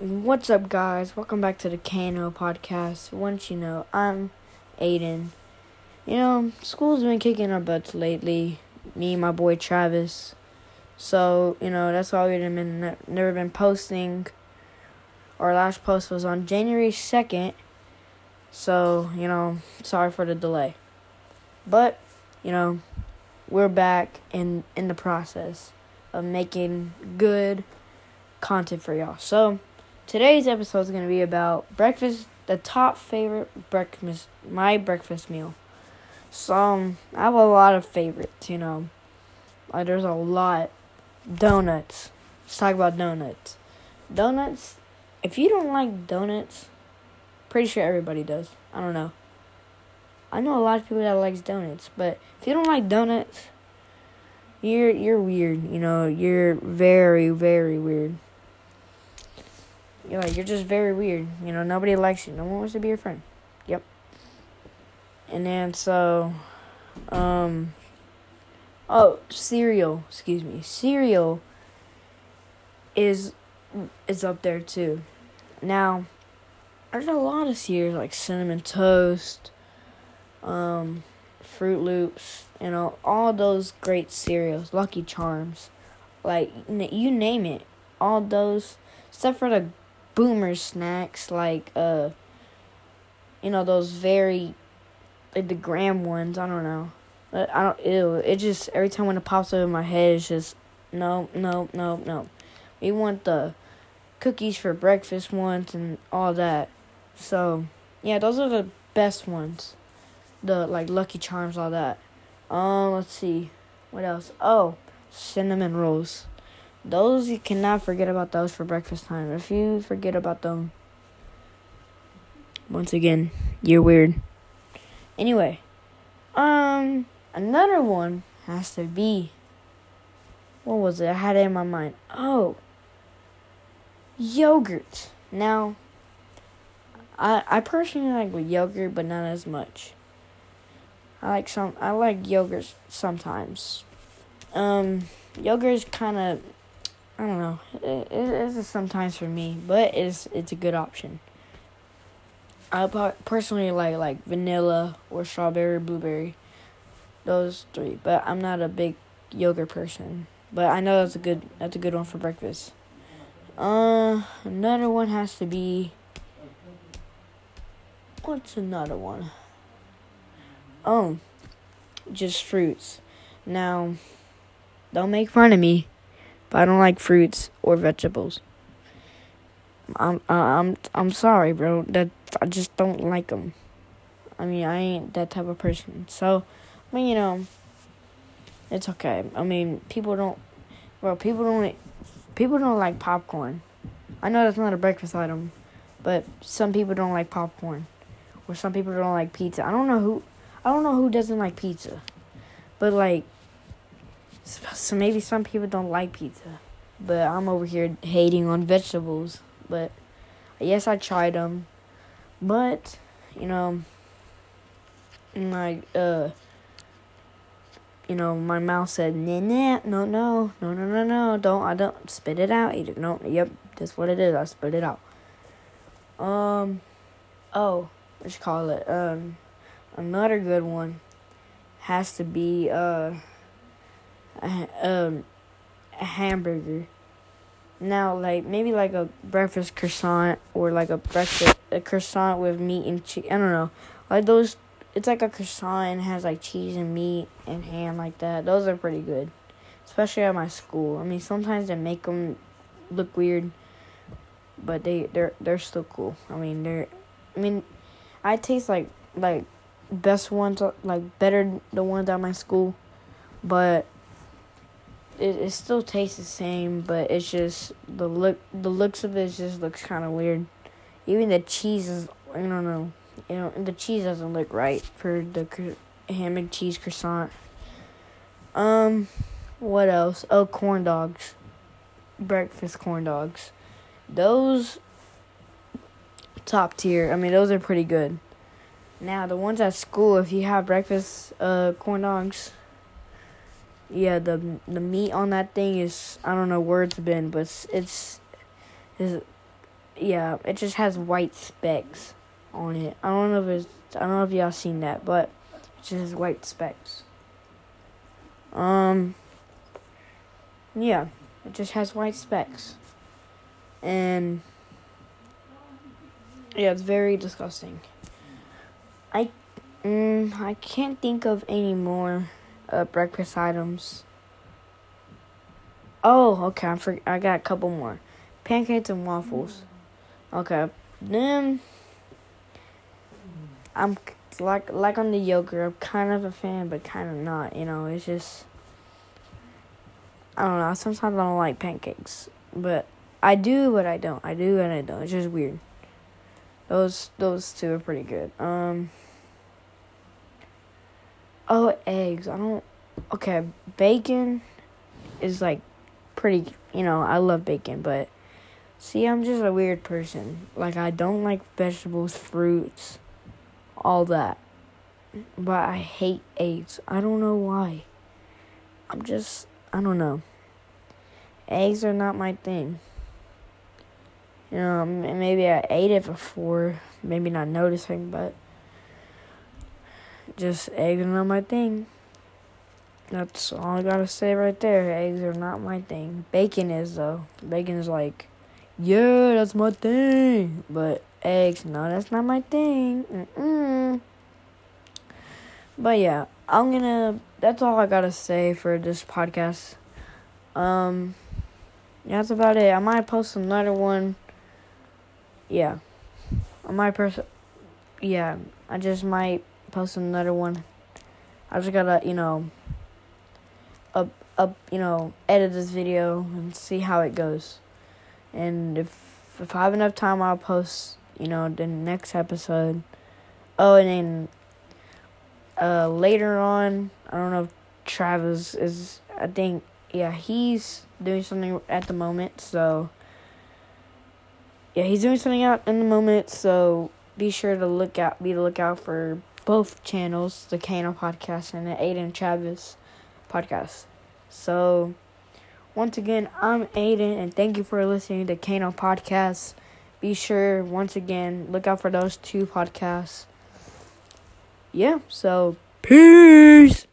What's up, guys? Welcome back to the Kano podcast. Once you know, I'm Aiden. You know, school's been kicking our butts lately. Me and my boy Travis. So you know that's why we've been never been posting. Our last post was on January second. So you know, sorry for the delay. But you know, we're back in in the process of making good content for y'all. So today's episode is gonna be about breakfast, the top favorite breakfast, my breakfast meal. So um, I have a lot of favorites, you know. Like there's a lot. Donuts. Let's talk about donuts. Donuts. If you don't like donuts, pretty sure everybody does. I don't know. I know a lot of people that likes donuts, but if you don't like donuts, you're you're weird. You know, you're very very weird. You're like you're just very weird. You know, nobody likes you. No one wants to be your friend. Yep. And then so, um, oh cereal. Excuse me, cereal. Is is up there too. Now, there's a lot of cereals like cinnamon toast, um, Froot Loops, you know, all those great cereals, Lucky Charms, like you name it, all those, except for the boomer snacks like uh, you know those very, like the gram ones. I don't know, I don't. Ew, it just every time when it pops up in my head, it's just no, no, no, no. We want the cookies for breakfast ones and all that. So yeah, those are the best ones the like Lucky Charms, all that. Um, let's see, what else? Oh, cinnamon rolls. Those you cannot forget about those for breakfast time. If you forget about them, once again, you're weird. Anyway, um, another one has to be. What was it? I had it in my mind. Oh, yogurt. Now, I I personally like yogurt, but not as much. I like some. I like yogurt sometimes. Um, yogurt is kind of. I don't know. It, it is sometimes for me, but it's it's a good option. I personally like like vanilla or strawberry, blueberry, those three. But I'm not a big yogurt person. But I know that's a good that's a good one for breakfast. Uh, another one has to be. What's another one? Oh, just fruits. Now, don't make fun of me, but I don't like fruits or vegetables. I'm uh, I'm I'm sorry, bro. That I just don't like them. I mean, I ain't that type of person. So, I mean, you know, it's okay. I mean, people don't. Well, people don't. People don't like popcorn. I know that's not a breakfast item, but some people don't like popcorn, or some people don't like pizza. I don't know who. I don't know who doesn't like pizza, but like, so maybe some people don't like pizza, but I'm over here hating on vegetables. But yes, I tried them, but you know, my uh, you know, my mouth said nah nah no no no no no no don't I don't spit it out either no yep that's what it is I spit it out. Um, oh, you call it um another good one has to be uh, um, a hamburger. Now, like maybe like a breakfast croissant or like a breakfast a croissant with meat and cheese. I don't know, like those. It's like a croissant and has like cheese and meat and ham like that. Those are pretty good, especially at my school. I mean, sometimes they make them look weird, but they they're they're still cool. I mean, they're. I mean, I taste like like best ones like better the ones at my school, but it, it still tastes the same. But it's just the look the looks of it just looks kind of weird. Even the cheese is I don't know, you know the cheese doesn't look right for the ham and cheese croissant. Um, what else? Oh, corn dogs, breakfast corn dogs. Those top tier. I mean, those are pretty good. Now the ones at school, if you have breakfast uh corn dogs, yeah, the the meat on that thing is I don't know where it's been, but it's it's, yeah, it just has white specks on it. I don't know if it's I don't know if y'all seen that, but it just has white specks. Um yeah, it just has white specks. And yeah, it's very disgusting. I mm, I can't think of any more uh, breakfast items. Oh, okay. I for, I got a couple more. Pancakes and waffles. Okay. Then I'm like like on the yogurt. I'm kind of a fan, but kind of not. You know, it's just I don't know. Sometimes I don't like pancakes, but I do, but I don't. I do and I don't. It's just weird. Those those two are pretty good. Um. Oh, eggs. I don't. Okay, bacon is like pretty. You know, I love bacon, but see, I'm just a weird person. Like I don't like vegetables, fruits, all that. But I hate eggs. I don't know why. I'm just. I don't know. Eggs are not my thing. You know, maybe I ate it before, maybe not noticing, but just eggs are not my thing. That's all I gotta say right there. Eggs are not my thing. Bacon is though. Bacon is like, yeah, that's my thing. But eggs, no, that's not my thing. Mm-mm. But yeah, I'm gonna. That's all I gotta say for this podcast. Um, yeah, that's about it. I might post another one. Yeah, I might post. Yeah, I just might post another one. I just gotta, you know, up, up, you know, edit this video and see how it goes. And if if I have enough time, I'll post, you know, the next episode. Oh, and then uh, later on, I don't know if Travis is. I think yeah, he's doing something at the moment. So yeah, he's doing something out in the moment. So be sure to look out, be the lookout for both channels, the Kano podcast and the Aiden Travis podcast. So, once again, I'm Aiden, and thank you for listening to Kano podcast. Be sure, once again, look out for those two podcasts. Yeah, so peace.